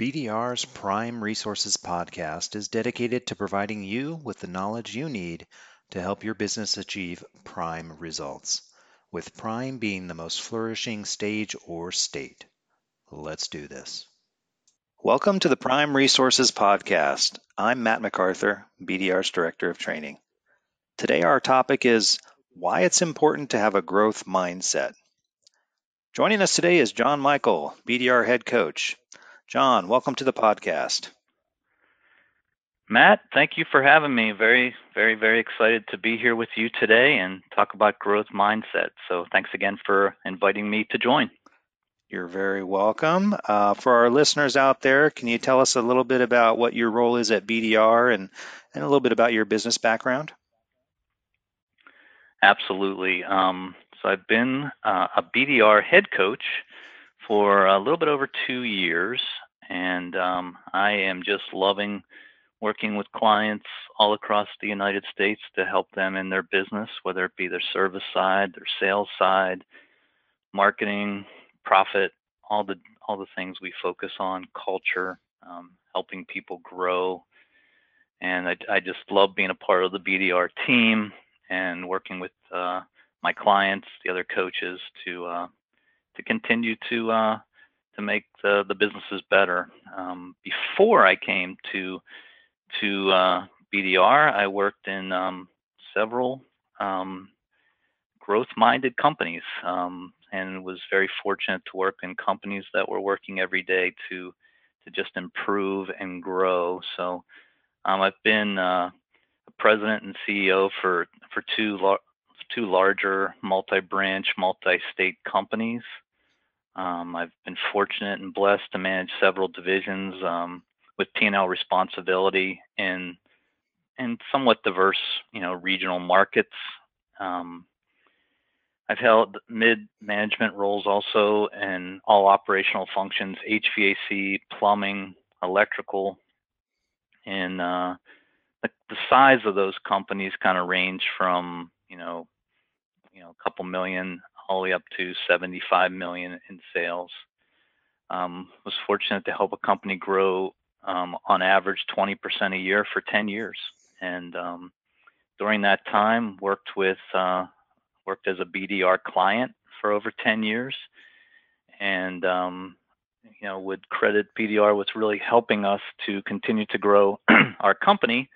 BDR's Prime Resources podcast is dedicated to providing you with the knowledge you need to help your business achieve prime results, with prime being the most flourishing stage or state. Let's do this. Welcome to the Prime Resources podcast. I'm Matt MacArthur, BDR's Director of Training. Today, our topic is why it's important to have a growth mindset. Joining us today is John Michel, BDR Head Coach. John, welcome to the podcast. Matt, thank you for having me. Very, very, very excited to be here with you today and talk about growth mindset. So, thanks again for inviting me to join. You're very welcome. Uh, for our listeners out there, can you tell us a little bit about what your role is at BDR and, and a little bit about your business background? Absolutely. Um, so, I've been uh, a BDR head coach for a little bit over two years, and um, I am just loving working with clients all across the United States to help them in their business, whether it be their service side, their sales side, marketing, profit, all the all the things we focus on, culture, um, helping people grow, and I, I, just love being a part of the BDR team and working with uh, my clients, the other coaches, to uh, to continue to uh, to make the, the businesses better. Um, before I came to to uh, BDR, I worked in um, several um, growth-minded companies, um, and was very fortunate to work in companies that were working every day to to just improve and grow. So um, I've been uh, a president and CEO for for two two larger multi-branch, multi-state companies. Um, I've been fortunate and blessed to manage several divisions um, with P&L responsibility in in somewhat diverse, you know, regional markets. Um, I've held mid management roles also in all operational functions: HVAC, plumbing, electrical, and uh, the, the size of those companies kind of range from you know you know a couple million all the way up to 75 million in sales. Um, was fortunate to help a company grow um, on average 20% a year for 10 years, and um, during that time worked with uh, worked as a BDR client for over 10 years, and um, you know would credit BDR with really helping us to continue to grow our company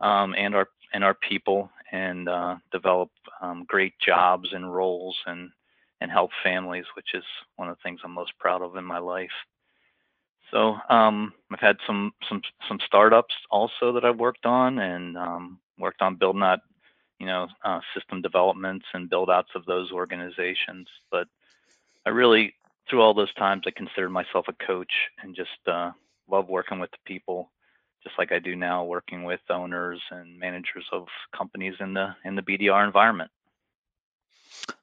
um, and our and our people and uh, develop um, great jobs and roles and and help families, which is one of the things I'm most proud of in my life. So um, I've had some some some startups also that I've worked on and um, worked on building out, you know, uh, system developments and build outs of those organizations. But I really, through all those times, I considered myself a coach and just uh, love working with the people just like I do now, working with owners and managers of companies in the in the BDR environment.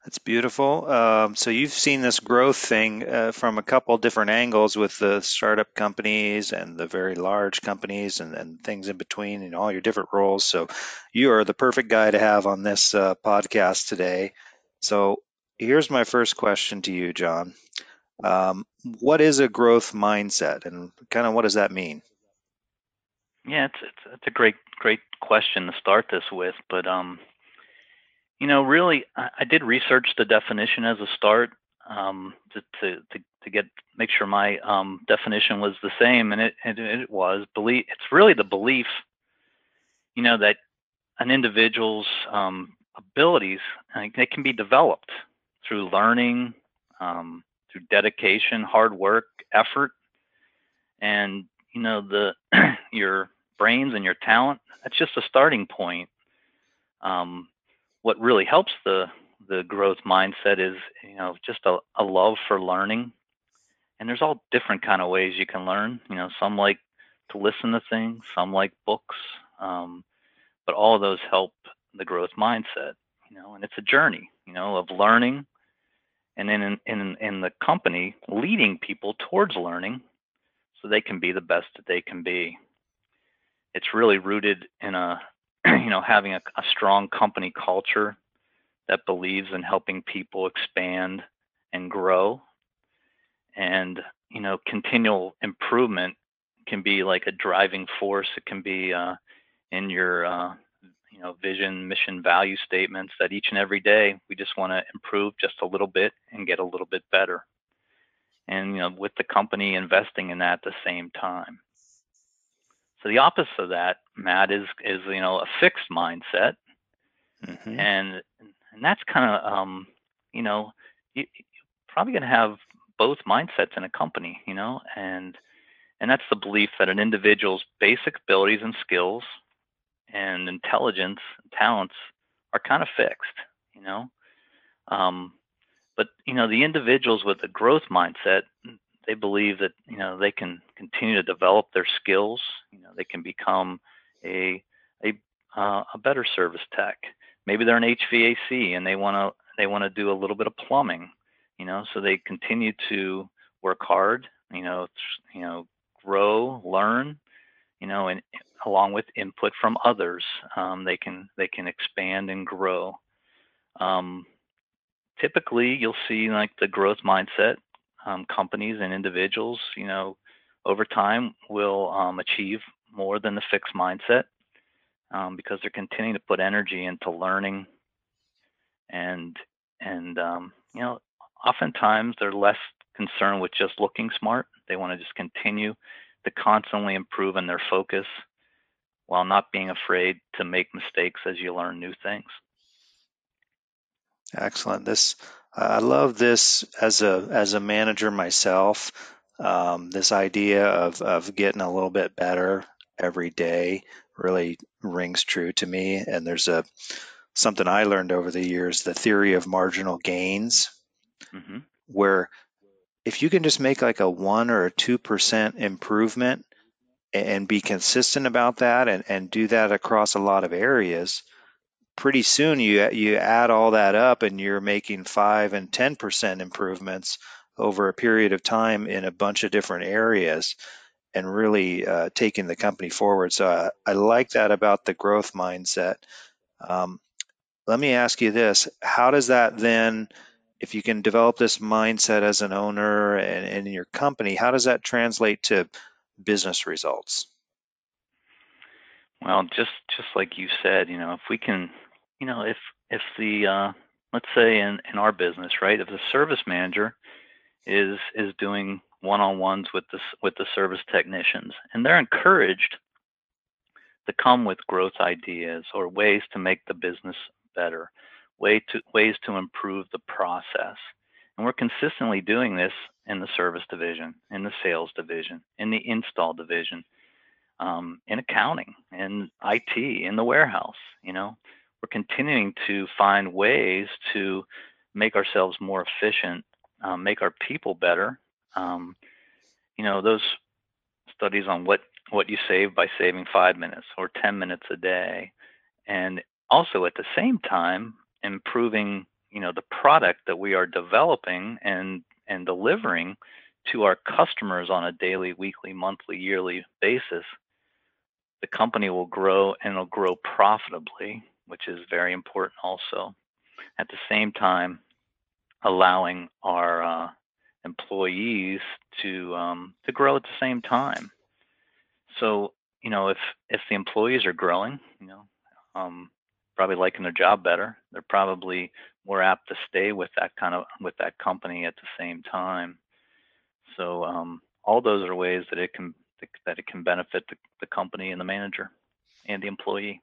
That's beautiful. Um, so you've seen this growth thing uh, from a couple different angles with the startup companies and the very large companies and, and things in between and all your different roles. So you are the perfect guy to have on this uh, podcast today. So here's my first question to you, John. Um, what is a growth mindset and kind of what does that mean? Yeah, it's it's, it's a great great question to start this with, but um, you know, really, I, I did research the definition as a start um, to, to to to get make sure my um, definition was the same, and it, it was belief. It's really the belief, you know, that an individual's um, abilities like, they can be developed through learning, um, through dedication, hard work, effort, and you know the your brains and your talent, that's just a starting point. Um, what really helps the the growth mindset is you know just a, a love for learning, and there's all different kind of ways you can learn. You know, some like to listen to things, some like books, um, but all of those help the growth mindset. You know, and it's a journey. You know, of learning, and then in in in the company leading people towards learning, so they can be the best that they can be it's really rooted in a you know having a, a strong company culture that believes in helping people expand and grow and you know, continual improvement can be like a driving force. It can be uh, in your, uh, you know, vision, mission, value statements that each and every day we just want to improve just a little bit and get a little bit better. And you know, with the company investing in that at the same time. So the opposite of that, Matt, is is you know a fixed mindset, mm-hmm. and and that's kind of um, you know you, you're probably going to have both mindsets in a company, you know, and and that's the belief that an individual's basic abilities and skills and intelligence and talents are kind of fixed, you know. Um, but you know, the individuals with a growth mindset, they believe that you know they can continue to develop their skills. You know, they can become a a uh, a better service tech. Maybe they're an HVAC and they want to they want to do a little bit of plumbing. You know, so they continue to work hard. You know, you know, grow, learn. You know, and along with input from others, um, they can they can expand and grow. Um, typically, you'll see like the growth mindset um, companies and individuals, you know, over time will um, achieve more than the fixed mindset um, because they're continuing to put energy into learning and and um, you know oftentimes they're less concerned with just looking smart. They want to just continue to constantly improve in their focus while not being afraid to make mistakes as you learn new things. Excellent. This I love this as a as a manager myself. Um, this idea of of getting a little bit better every day really rings true to me. And there's a something I learned over the years: the theory of marginal gains, mm-hmm. where if you can just make like a one or a two percent improvement and be consistent about that and, and do that across a lot of areas, pretty soon you you add all that up and you're making five and ten percent improvements over a period of time in a bunch of different areas and really uh, taking the company forward. So I, I, like that about the growth mindset. Um, let me ask you this: How does that then, if you can develop this mindset as an owner and, and in your company, how does that translate to business results? Well, just just like you said, you know, if we can you know, if if the uh, let's say in in our business, right, if the service manager is is doing one-on-ones with the with the service technicians, and they're encouraged to come with growth ideas or ways to make the business better, way to ways to improve the process. And we're consistently doing this in the service division, in the sales division, in the install division, um, in accounting, in IT, in the warehouse. You know, we're continuing to find ways to make ourselves more efficient, um, make our people better. Um, you know, those studies on what what you save by saving five minutes or 10 minutes a day, and also at the same time improving, you know, the product that we are developing and and delivering to our customers on a daily, weekly, monthly, yearly basis, the company will grow and it'll grow profitably which is very important also. At the same time, allowing our uh, employees to um, to grow at the same time. So you know, if if the employees are growing, you know, um, probably liking their job better, they're probably more apt to stay with that kind of with that company at the same time. So um, all those are ways that it can that it can benefit the, the company and the manager and the employee.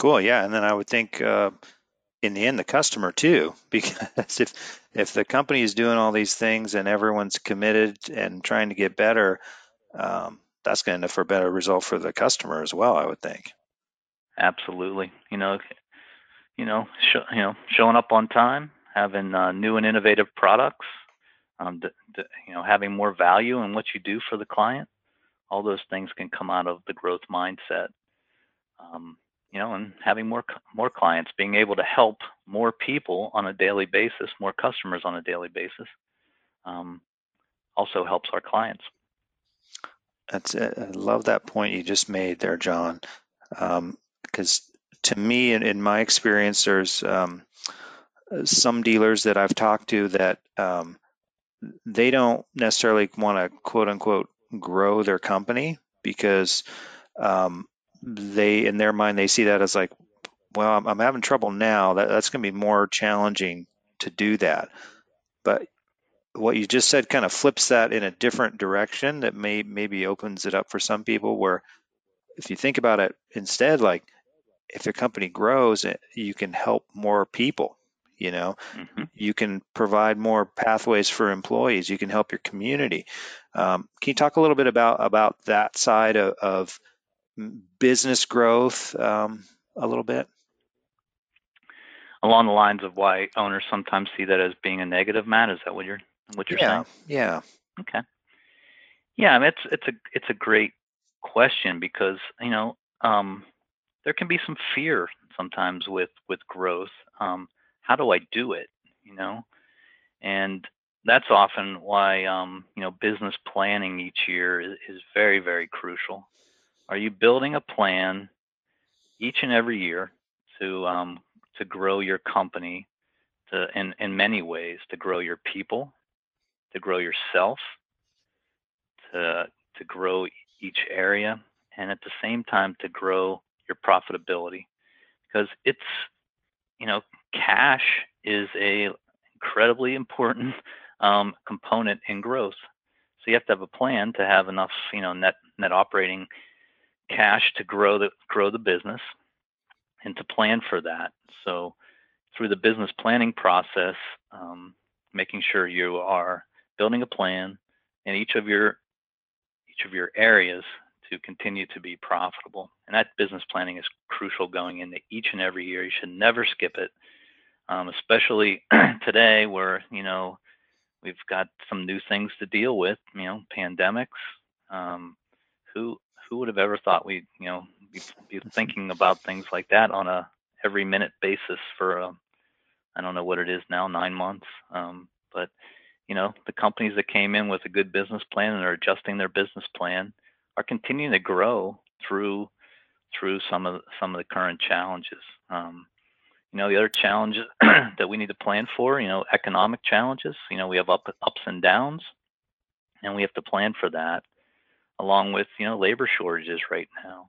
Cool. Yeah, and then I would think uh, in the end the customer too, because if if the company is doing all these things and everyone's committed and trying to get better, um, that's going to end up for a better result for the customer as well. I would think. Absolutely. You know, you know, sh- you know, showing up on time, having uh, new and innovative products, um, d- d- you know, having more value in what you do for the client. All those things can come out of the growth mindset. Um, you know, and having more more clients, being able to help more people on a daily basis, more customers on a daily basis, um, also helps our clients. That's it. I love that point you just made there, John. Because um, to me, in, in, my experience, there's um, some dealers that I've talked to that um, they don't necessarily want to quote unquote grow their company because um, they in their mind they see that as like well i'm, I'm having trouble now. That, that's going to be more challenging to do that. But what you just said kind of flips that in a different direction that may maybe opens it up for some people where if you think about it instead like if your company grows eh, you can help more people you know? Hmm you can provide more pathways for employees. You can help your community. Um, can you talk a little bit about about that side of, of business growth um, a little bit Along the lines of why owners sometimes see that as being a negative, Matt. Is that what you're what you're yeah saying? yeah Okay. Yeah, I mean, it's it's a it's a great question because you know um, there can be some fear sometimes with with growth. Um, how do I do it? You know, and that's often why um, you know business planning each year is, is very very crucial. Are you building a plan each and every year to um, to grow your company to in in many ways to grow your people, to grow yourself, to to grow each area, and at the same time to grow your profitability because it's you know cash is a incredibly important um, component in growth. So you have to have a plan to have enough you know net net operating cash to grow the grow the business and to plan for that. So through the business planning process, um, making sure you are building a plan in each of your each of your areas to continue to be profitable. And that business planning is crucial going into each and every year. You should never skip it, um, especially today where you know we've got some new things to deal with. You know, pandemics. Um, who who would have ever thought we you know be, be thinking about things like that on a every minute basis for uh, I don't know what it is now nine months. Um, but you know the companies that came in with a good business plan and are adjusting their business plan are continuing to grow through through some of some of the current challenges. Um, you know the other challenges that we need to plan for, you know, economic challenges. You know we have up, ups and downs, and we have to plan for that, along with you know labor shortages right now.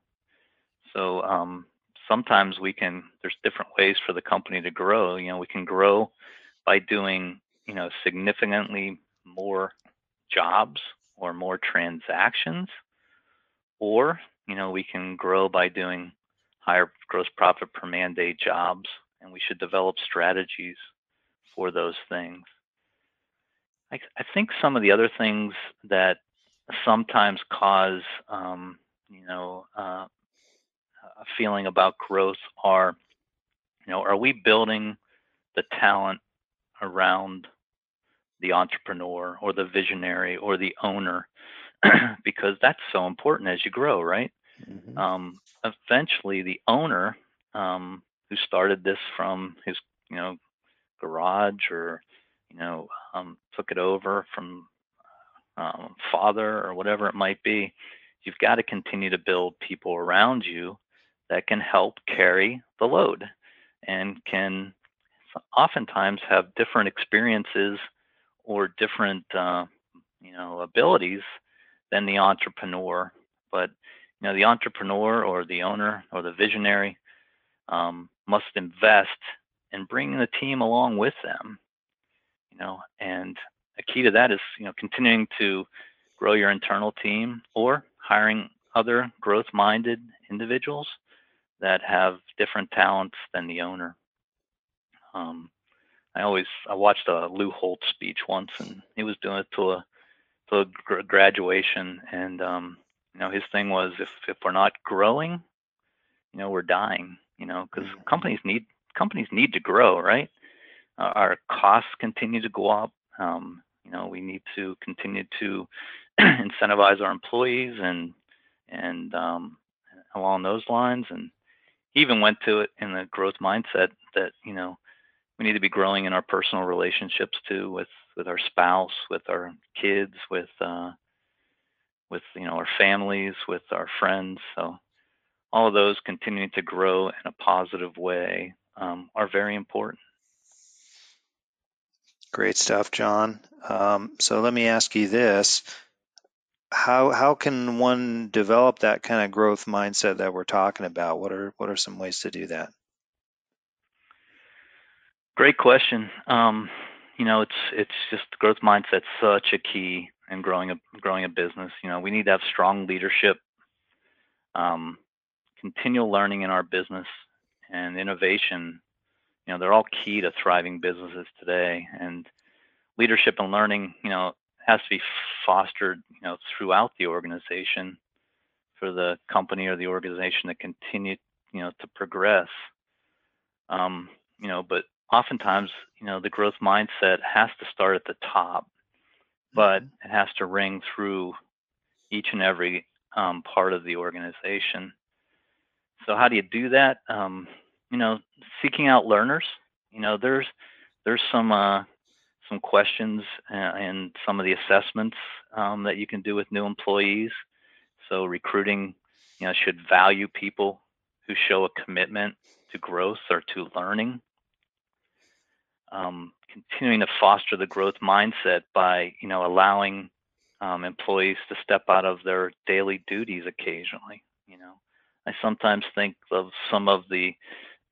So um, sometimes we can. There's different ways for the company to grow. You know we can grow by doing you know significantly more jobs or more transactions or you know we can grow by doing higher gross profit per man day jobs and we should develop strategies for those things i, I think some of the other things that sometimes cause um, you know uh, a feeling about growth are you know are we building the talent around the entrepreneur or the visionary or the owner because that's so important as you grow, right? Mhm. Um, eventually, the owner um, who started this from his, you know, garage or, you know, um, took it over from um, father or whatever it might be, you've got to continue to build people around you that can help carry the load and can oftentimes have different experiences or different, uh, you know, abilities than the entrepreneur. But you know, the entrepreneur or the owner or the visionary um, must invest in bringing the team along with them. You know, and a key to that is you know continuing to grow your internal team or hiring other growth-minded individuals that have different talents than the owner. Um, I always I watched a Lou Holtz speech once, and he was doing it to a to a graduation, and um, you know his thing was if if we're not growing, you know we're dying. You know because Mhm. companies need companies need to grow, right? Uh, our costs continue to go up. Um, you know we need to continue to incentivize our employees and and um, along those lines. And he even went to it in the growth mindset that you know we need to be growing in our personal relationships too with with our spouse with our kids with uh with you know our families with our friends so all of those continuing to grow in a positive way um, are very important Great stuff, John. Um, so let me ask you this: how how can one develop that kind of growth mindset that we're talking about? What are what are some ways to do that? Great question. Um, you know, it's it's just growth mindset's such a key in growing a growing a business. You know, we need to have strong leadership, um, continual learning in our business, and innovation. You know, they're all key to thriving businesses today. And leadership and learning, you know, has to be fostered, you know, throughout the organization for the company or the organization to continue, you know, to progress. Um, you know, but oftentimes, you know, the growth mindset has to start at the top, but mm-hmm. it has to ring through each and every um, part of the organization. So how do you do that? Um, you know, seeking out learners. You know, there's there's some uh, some questions and some of the assessments um, that you can do with new employees. So recruiting, you know, should value people who show a commitment to growth or to learning um, continuing to foster the growth mindset by you know allowing um, employees to step out of their daily duties occasionally. You know, I sometimes think of some of the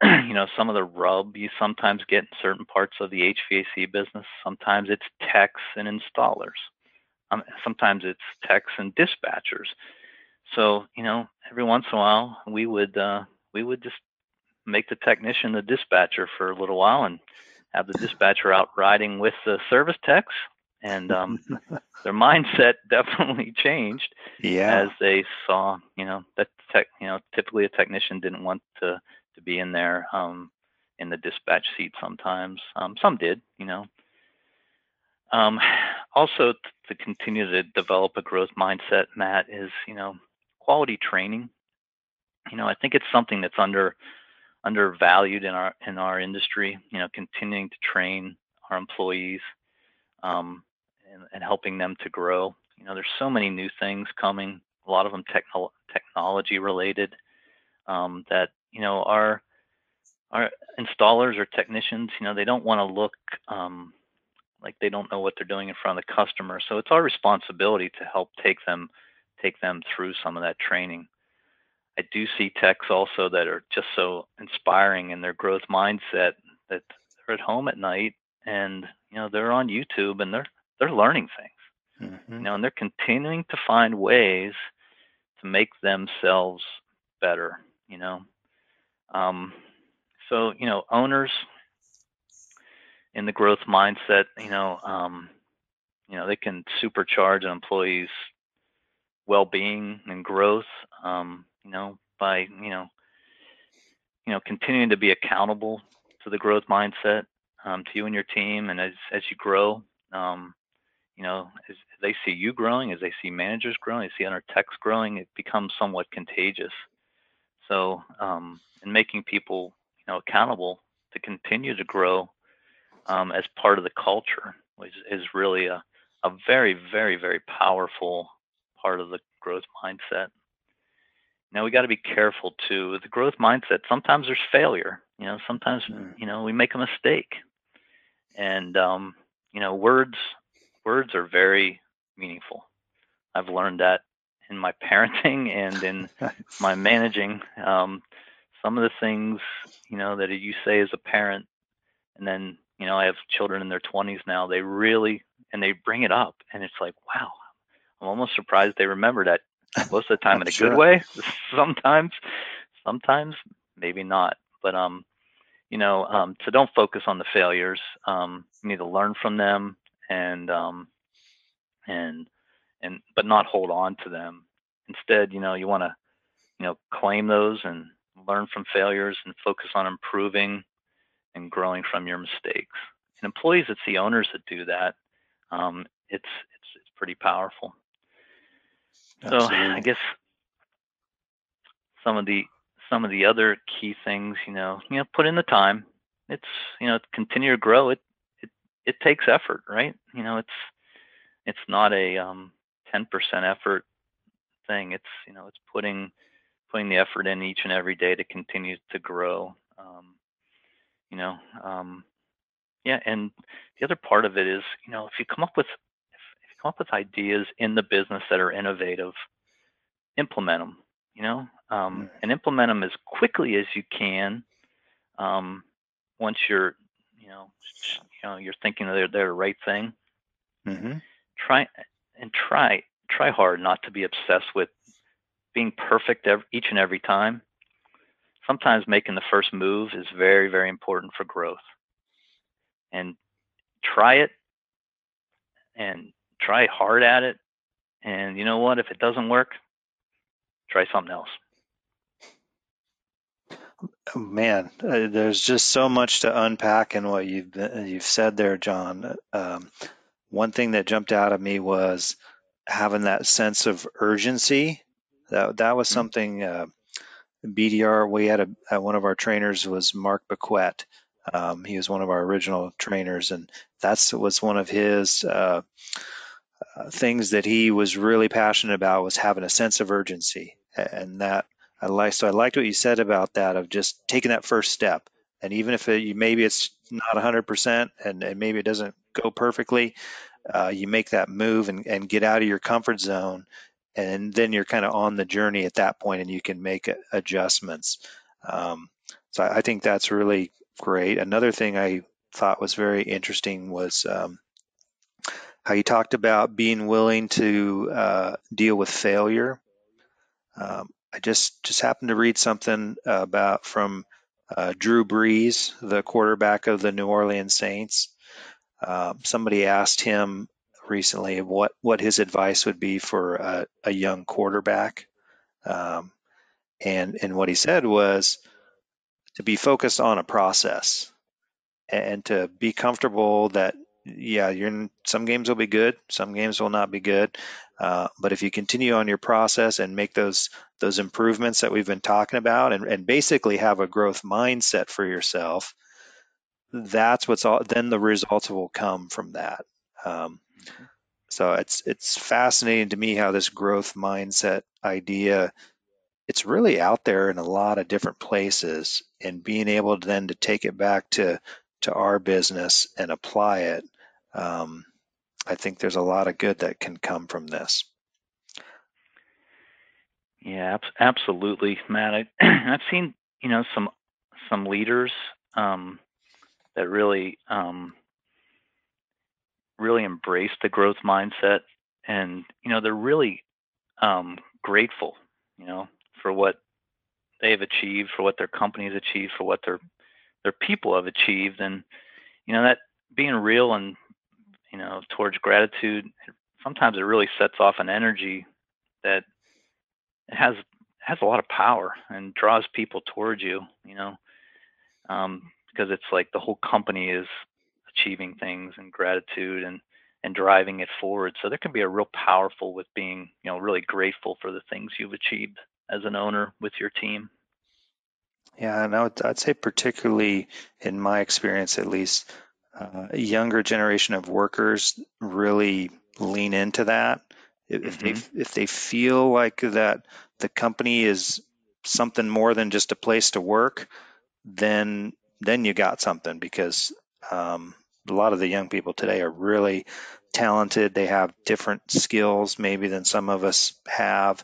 you know some of the rub you sometimes get in certain parts of the HVAC business. Sometimes it's techs and installers. Um, sometimes it's techs and dispatchers. So you know, every once in a while we would uh, we would just make the technician the dispatcher for a little while and have the dispatcher out riding with the service techs, and um, their mindset definitely changed yeah. as they saw, you know, that tech, you know, typically a technician didn't want to to be in there um, in the dispatch seat sometimes. Um, some did, you know. Um, also, to continue to develop a growth mindset, Matt, is you know quality training. You know, I think it's something that's under undervalued in our in our industry. You know, continuing to train our employees um, and, and, helping them to grow. You know, there's so many new things coming. A lot of them techno- technology related um, that you know our our installers or technicians. You know, they don't want to look um, like they don't know what they're doing in front of the customer. So it's our responsibility to help take them take them through some of that training. I do see techs also that are just so inspiring in their growth mindset that they're at home at night and you know they're on YouTube and they're they're learning things. Mm-hmm. You know, and they're continuing to find ways to make themselves better. You know, um, so you know owners in the growth mindset. You know, um, you know they can supercharge an employee's well-being and growth. Um, you know, by, you know, you know, continuing to be accountable to the growth mindset um, to you and your team, and as as you grow, um, you know, as they see you growing, as they see managers growing, as they see other techs growing, it becomes somewhat contagious. So, um, in making people, you know, accountable to continue to grow um, as part of the culture, which is really a, a very, very, very powerful part of the growth mindset. Now we got to be careful too with the growth mindset. Sometimes there's failure. You know, sometimes mm. you know we make a mistake, and um, you know words words are very meaningful. I've learned that in my parenting and in my managing. Um, some of the things you know that you say as a parent, and then you know I have children in their 20s now. They really and they bring it up, and it's like, wow, I'm almost surprised they remember that most of the time in a sure. good way. Sometimes, sometimes maybe not. But um, you know, um, so don't focus on the failures. Um, you need to learn from them and um, and and but not hold on to them. Instead, you know, you want to you know claim those and learn from failures and focus on improving and growing from your mistakes. And employees it's the owners that do that, um, it's it's it's pretty powerful. Absolutely. So I guess some of the some of the other key things, you know, you know, put in the time. It's you know, continue to grow. It it it takes effort, right? You know, it's it's not a um, 10% effort thing. It's you know, it's putting putting the effort in each and every day to continue to grow. Um, you know, um, yeah, and the other part of it is, you know, if you come up with if you come up with ideas in the business that are innovative, implement them. You know, um, mm. and implement them as quickly as you can. Um, once you're, you know, you know, you're thinking they're they're the right thing. Mm-hmm. Try and try try hard not to be obsessed with being perfect every, each and every time. Sometimes making the first move is very very important for growth. And try it and try hard at it. And you know what? If it doesn't work, try something else. Oh, man, uh, there's just so much to unpack in what you've you've said there, John. Um, one thing that jumped out at me was having that sense of urgency. That that was mm-hmm. something. Uh, BDR, we had a, uh, one of our trainers was Mark Bequette. Um, he was one of our original trainers, and that's was one of his uh, uh, things that he was really passionate about was having a sense of urgency, and that I like. So I liked what you said about that of just taking that first step, and even if it, maybe it's not 100% and, and maybe it doesn't go perfectly, uh, you make that move and, and get out of your comfort zone, and then you're kind of on the journey at that point, and you can make adjustments. Um, so I, think that's really great. Another thing I thought was very interesting was um, how you talked about being willing to uh, deal with failure. Um, I just just happened to read something about from uh, Drew Brees, the quarterback of the New Orleans Saints. Uh, somebody asked him recently what what his advice would be for a, a young quarterback, um, and and what he said was to be focused on a process and to be comfortable that yeah, you're some games will be good, some games will not be good. Uh, but if you continue on your process and make those those improvements that we've been talking about, and, and basically have a growth mindset for yourself, that's what's all. Then the results will come from that. Um, so it's it's fascinating to me how this growth mindset idea it's really out there in a lot of different places and being able to then to take it back to to our business and apply it, um, I think there's a lot of good that can come from this. Yeah, absolutely, Matt. I, have seen you know some some leaders um, that really um, really embrace the growth mindset, and you know they're really um, grateful, you know, for what they've achieved, for what their companies achieved, for what their their people have achieved and you know that being real and you know towards gratitude sometimes it really sets off an energy that has has a lot of power and draws people towards you you know? Um, because it's like the whole company is achieving things and gratitude and and driving it forward. So there can be a real powerful with being you know really grateful for the things you've achieved as an owner with your team. Yeah, and I would, I'd say particularly in my experience, at least, uh, a younger generation of workers really lean into that. If mm-hmm. they if they feel like that the company is something more than just a place to work, then then you got something because um, a lot of the young people today are really talented. They have different skills maybe than some of us have.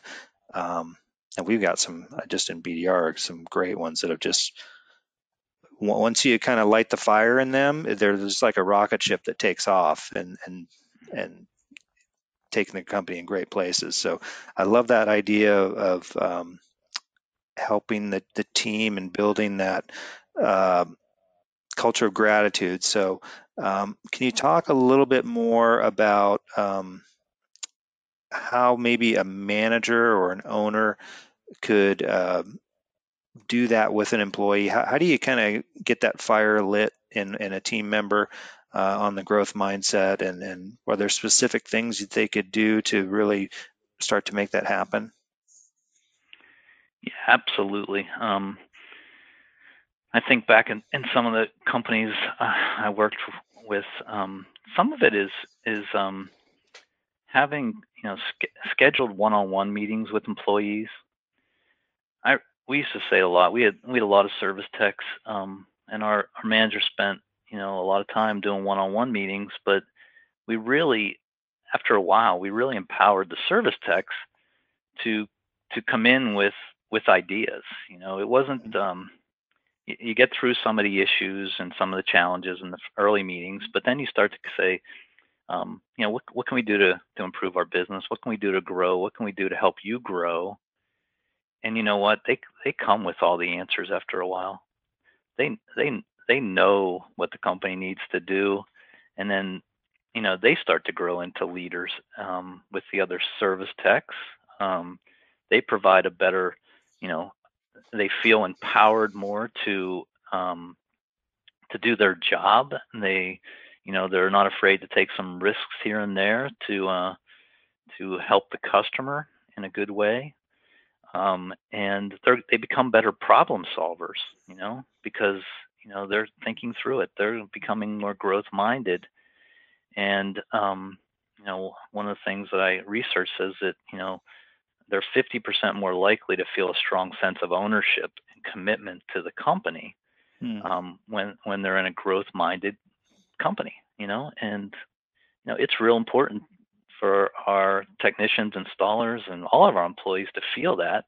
Um, and we've got some uh, just in BDR some great ones that have just once you kind of light the fire in them, they're just like a rocket ship that takes off and and and taking the company in great places. So I love that idea of um, helping the, the team and building that uh, culture of gratitude. So um, can you talk a little bit more about um, how maybe a manager or an owner could uh, do that with an employee? How, how do you kind of get that fire lit in, in a team member uh, on the growth mindset? And, and are there specific things that they could do to really start to make that happen? Yeah, absolutely. Um, I think back in, in some of the companies uh, I worked with, um, some of it is is um, having you know scheduled one-on-one meetings with employees we used to say a lot. We had we had a lot of service techs, um, and our our manager spent you know a lot of time doing one-on-one meetings, but we really, after a while, we really empowered the service techs to to come in with with ideas. You know, it wasn't um, you, you get through some of the issues and some of the challenges in the early meetings, but then you start to say, um, you know, what what can we do to to improve our business? What can we do to grow? What can we do to help you grow? And you know what? They they come with all the answers after a while. They they they know what the company needs to do, and then you know they start to grow into leaders um, with the other service techs. Um, they provide a better, you know, they feel empowered more to um, to do their job. They, you know, they're not afraid to take some risks here and there to uh, to help the customer in a good way. Um, and they become better problem solvers, you know, because you know they're thinking through it. They're becoming more growth minded, and um, you know, one of the things that I research says that you know they're 50% more likely to feel a strong sense of ownership and commitment to the company hmm. um, when when they're in a growth minded company you know and you know it's real important for our technicians installers and all of our employees to feel that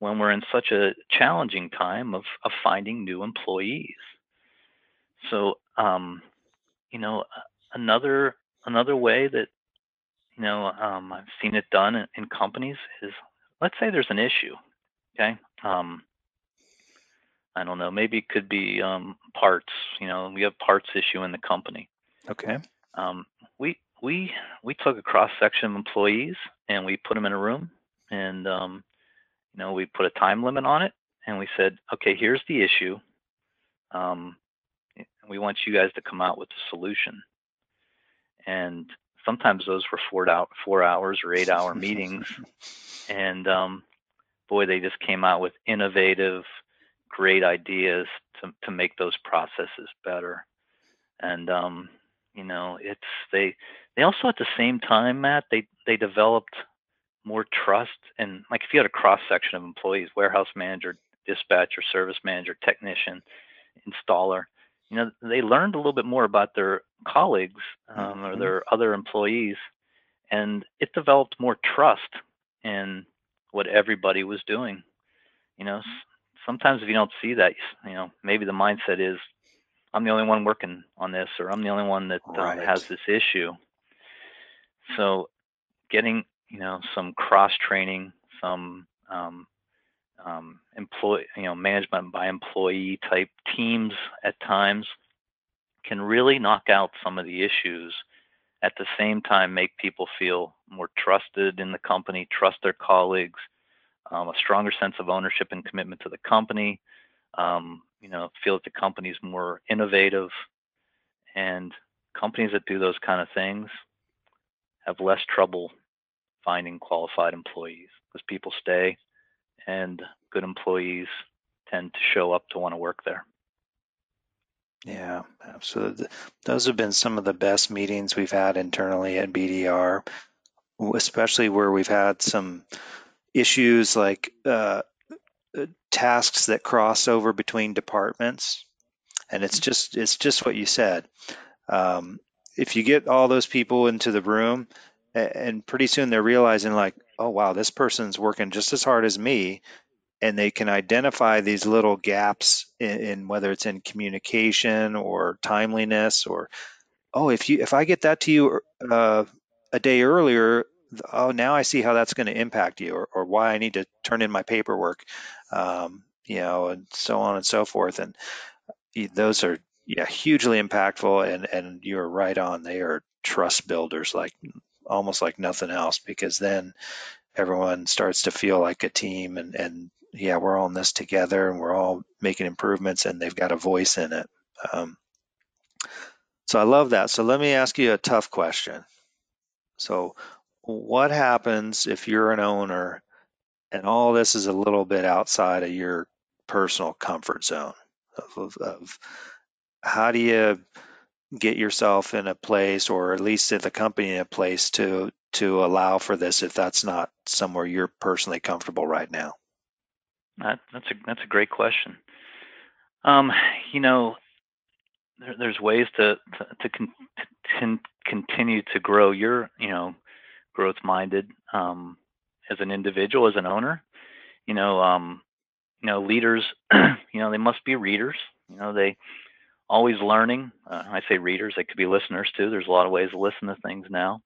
when we're in such a challenging time of, of finding new employees so um, you know another another way that you know, um, I've seen it done in, in, companies is let's say there's an issue, okay? Um, I don't know, maybe it could be um, parts. You know, we have parts issue in the company. Okay. Um, we we we took a cross section of employees and we put them in a room and um, you know we put a time limit on it and we said, okay, here's the issue. Um, we want you guys to come out with a solution. And sometimes those were four out four hours or eight hour meetings, and um, boy, they just came out with innovative, great ideas to to make those processes better. And um, you know, it's they they also at the same time, Matt, they they developed more trust and like if you had a cross section of employees, warehouse manager, dispatcher, service manager, technician, installer, you know they learned a little bit more about their colleagues um, or mm-hmm. their other employees and it developed more trust in what everybody was doing. You know sometimes if you don't see that you know maybe the mindset is i'm the only one working on this or i'm the only one that um, has this issue so getting you know some cross training some um, um, employee, you know, management by employee type teams at times can really knock out some of the issues. At the same time, make people feel more trusted in the company, trust their colleagues, um, a stronger sense of ownership and commitment to the company. Um, you know, feel that the company's more innovative, and companies that do those kind of things have less trouble finding qualified employees because people stay and good employees tend to show up to want to work there. Yeah, absolutely. Those have been some of the best meetings we've had internally at BDR, especially where we've had some issues like uh, uh, tasks that cross over between departments, and it's just it's just what you said. Um, if you get all those people into the room, and pretty soon they're realizing like, oh wow, this person's working just as hard as me, and they can identify these little gaps in, in, whether it's in communication or timeliness or oh if you if i get that to you uh, a day earlier oh now i see how that's going to impact you or, or why i need to turn in my paperwork um, you know and so on and so forth. And those are yeah hugely impactful and and you're right on they are trust builders like almost like nothing else because then everyone starts to feel like a team and and yeah, we're all in this together and we're all making improvements and they've got a voice in it. Um, so I love that. So let me ask you a tough question. So, what happens if you're an owner and all this is a little bit outside of your personal comfort zone of, of, of how do you get yourself in a place or at least the company in a place to to allow for this if that's not somewhere you're personally comfortable right now? That, that's a that's a great question. Um, you know, there, there's ways to to, to, con, to, continue to grow your you know growth minded um, as an individual as an owner. You know um, you know leaders you know they must be readers. You know they always learning uh, i say readers they could be listeners too there's a lot of ways to listen to things now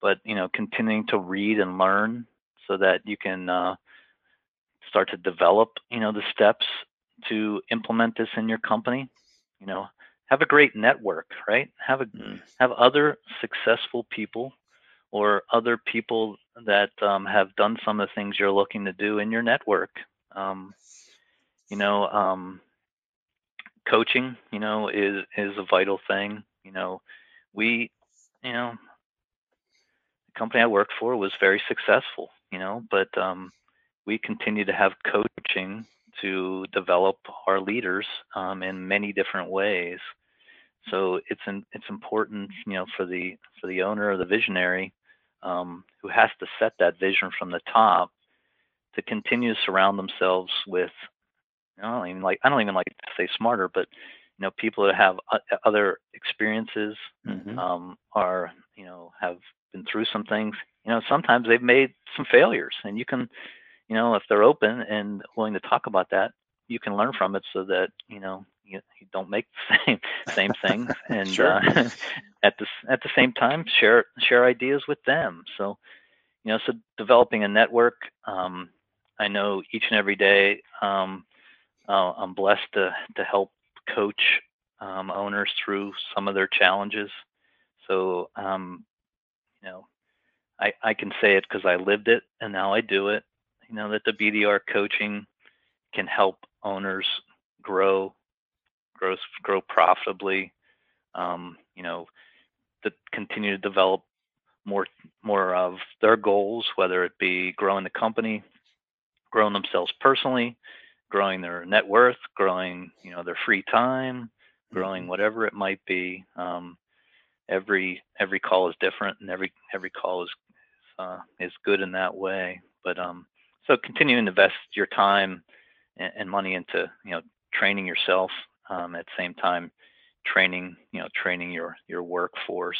but you know continuing to read and learn so that you can uh, start to develop you know the steps to implement this in your company you know have a great network, right? Have a mm. have other successful people or other people that um, have done some of the things you're looking to do in your network. Um, you know, um, coaching, you know, is is a vital thing. You know, we, you know, the company I worked for was very successful. You know, but um, we continue to have coaching to develop our leaders um, in many different ways. So it's in, it's important, you know, for the for the owner or the visionary um, who has to set that vision from the top to continue to surround themselves with, I don't even like I don't even like to say smarter, but you know, people that have other experiences, mm-hmm. um, are you know have been through some things. You know, sometimes they've made some failures, and you can you know, if they're open and willing to talk about that, you can learn from it so that, you know, you, you don't make the same same things and sure. uh, at the at the same time share share ideas with them. So, you know, so developing a network. Um, I know each and every day um, uh, I'm blessed to to help coach um, owners through some of their challenges. So, um, you know, I, I can say it because I lived it and now I do it you know that the BDR coaching can help owners grow, grow, grow profitably. Um, you know, to continue to develop more more of their goals, whether it be growing the company, growing themselves personally, growing their net worth, growing you know their free time, growing mm-hmm. whatever it might be. Um, every every call is different, and every every call is uh, is good in that way. But um, so continuing to invest your time and, and money into you know training yourself um, at the same time training you know training your your workforce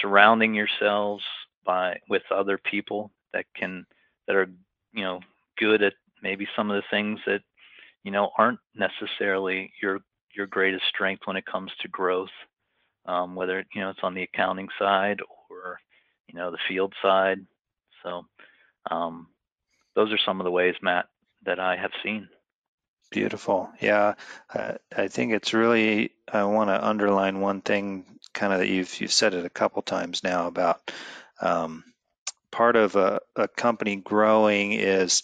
surrounding yourselves by with other people that can that are you know good at maybe some of the things that you know aren't necessarily your your greatest strength when it comes to growth um, whether you know it's on the accounting side or you know the field side so um, those are some of the ways, Matt, that I have seen. Beautiful. Yeah, I think it's really. I want to underline one thing, kind of that you've you've said it a couple times now about um, part of a, a company growing is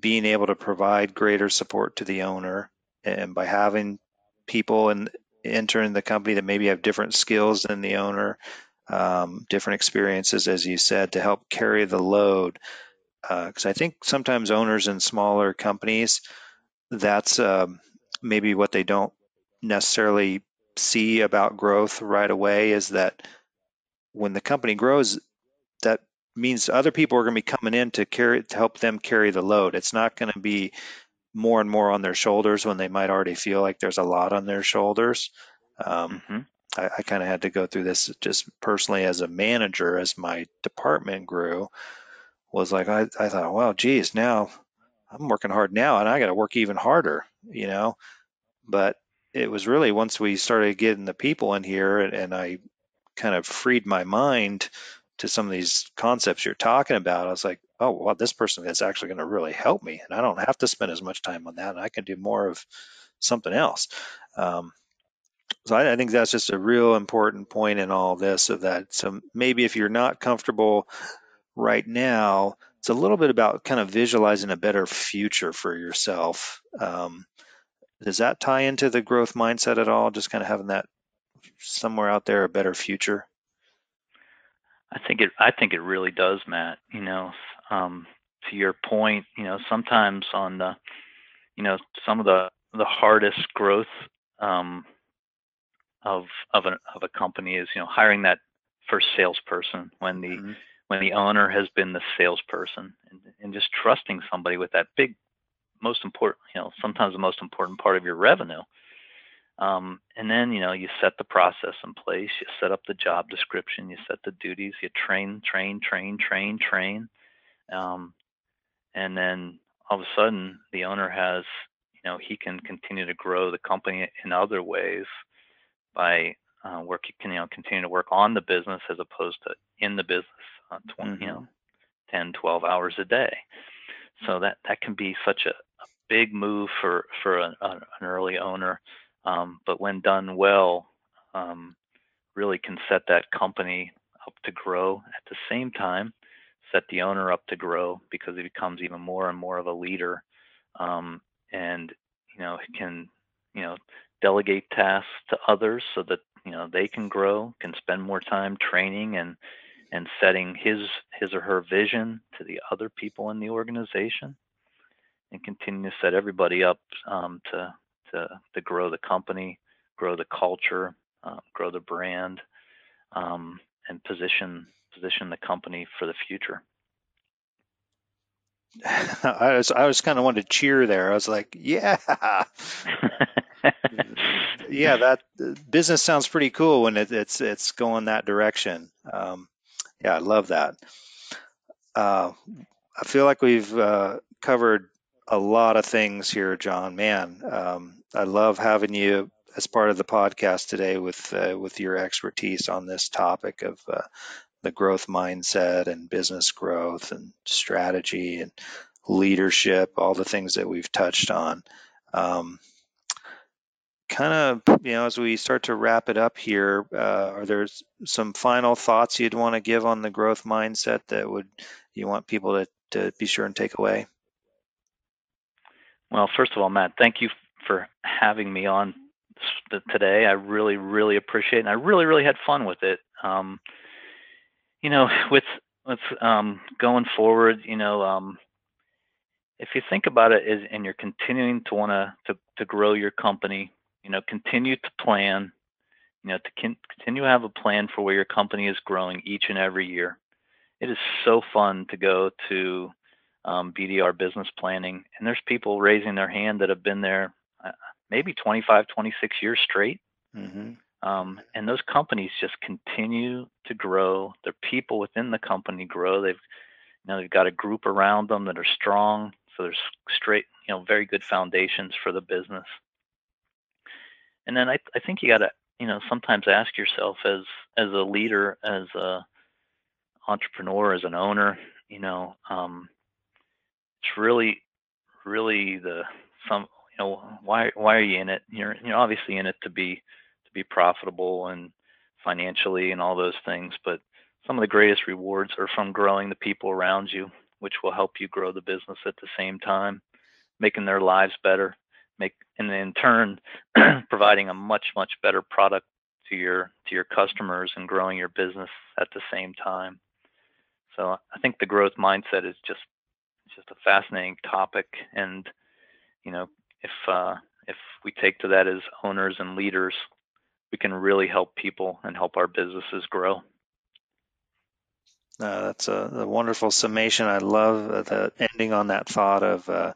being able to provide greater support to the owner, and by having people and entering the company that maybe have different skills than the owner, um, different experiences, as you said, to help carry the load because uh, I think sometimes owners in smaller companies, that's um, maybe what they don't necessarily see about growth right away is that when the company grows, means other people are going to be coming in to carry to help them carry the load. It's not going to be more and more on their shoulders when they might already feel like there's a lot on their shoulders. Um, mm-hmm. I, I kind of had to go through this just personally as a manager as my department grew was like I, I thought, well, geez, now I'm working hard now and I got to work even harder, you know. But it was really once we started getting the people in here and, and I kind of freed my mind to some of these concepts you're talking about, I was like, oh, well, this person is actually going to really help me, and I don't have to spend as much time on that, and I can do more of something else. Um, so I, I, think that's just a real important point in all this of that. So maybe if you're not comfortable right now, it's a little bit about kind of visualizing a better future for yourself. Um, does that tie into the growth mindset at all? Just kind of having that somewhere out there a better future. I think it. I think it really does, Matt. You know, um, to your point, you know, sometimes on the, you know, some of the the hardest growth um, of of a of a company is you know hiring that first salesperson when the mm-hmm when the owner has been the salesperson and, and just trusting somebody with that big most important you know sometimes the most important part of your revenue Um, and then, you know, you set the process in place, you set up the job description, you set the duties, you train, train, train, train, train. Um, and then all of a sudden, the owner has, you know, he can continue to grow the company in other ways by uh, work, you know, continue to work on the business as opposed to in the business, uh, 20, mm-hmm. you know, 10, 12 hours a day. So that, that can be such a, a big move for, for a, a, an early owner um, but when done well, um, really can set that company up to grow. At the same time, set the owner up to grow because he becomes even more and more of a leader, um, and you know can you know delegate tasks to others so that you know they can grow, can spend more time training and and setting his his or her vision to the other people in the organization, and continue to set everybody up um, to to, to grow the company, grow the culture, uh, grow the brand, um, and position position the company for the future. I was I was kind of wanted to cheer there. I was like, yeah, yeah. That business sounds pretty cool when it, it's it's going that direction. Um, yeah, I love that. Uh, I feel like we've uh, covered a lot of things here, John. Man, um, I love having you as part of the podcast today with uh, with your expertise on this topic of uh, the growth mindset and business growth and strategy and leadership, all the things that we've touched on. Um, kind of, you know, as we start to wrap it up here, uh, are there some final thoughts you'd want to give on the growth mindset that would you want people to, to be sure and take away? Well, first of all, Matt, thank you for having me on today. I really, really appreciate it. And I really, really had fun with it. Um, you know, with with um, going forward, you know, um, if you think about it, is and you're continuing to want to to grow your company, you know, continue to plan, you know, to con- continue to have a plan for where your company is growing each and every year. It is so fun to go to um, BDR business planning, and there's people raising their hand that have been there uh, maybe 25, 26 years straight. Mm-hmm. Um, and those companies just continue to grow. Their people within the company grow. They've, you know, they've got a group around them that are strong. So there's straight, you know, very good foundations for the business. And then I, I think you got to, you know, sometimes ask yourself as as a leader, as a entrepreneur, as an owner, you know, um, it's really, really the some you know why why are you in it? You're you're obviously in it to be to be profitable and financially and all those things, but some of the greatest rewards are from growing the people around you, which will help you grow the business at the same time, making their lives better, make and in turn providing a much much better product to your to your customers and growing your business at the same time. So I think the growth mindset is just just a fascinating topic and you know if uh, if we take to that as owners and leaders, we can really help people and help our businesses grow. Uh, that's a, a, wonderful summation. I love the ending on that thought of, uh,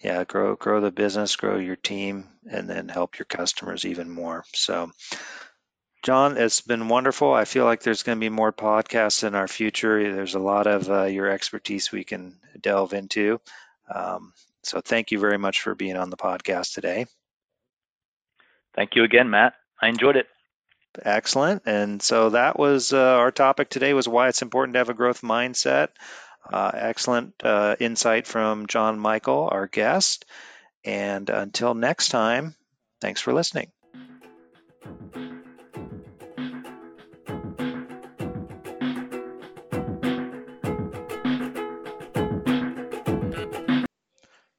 yeah, grow grow the business, grow your team, and then help your customers even more. So, John, it's been wonderful. I feel like there's going to be more podcasts in our future. There's a lot of uh, your expertise we can delve into. Um, so thank you very much for being on the podcast today. Thank you again, Matt. I enjoyed it. Excellent. And so that was uh, our topic today was why it's important to have a growth mindset. Uh, excellent uh, insight from John Michel, our guest. And until next time, thanks for listening.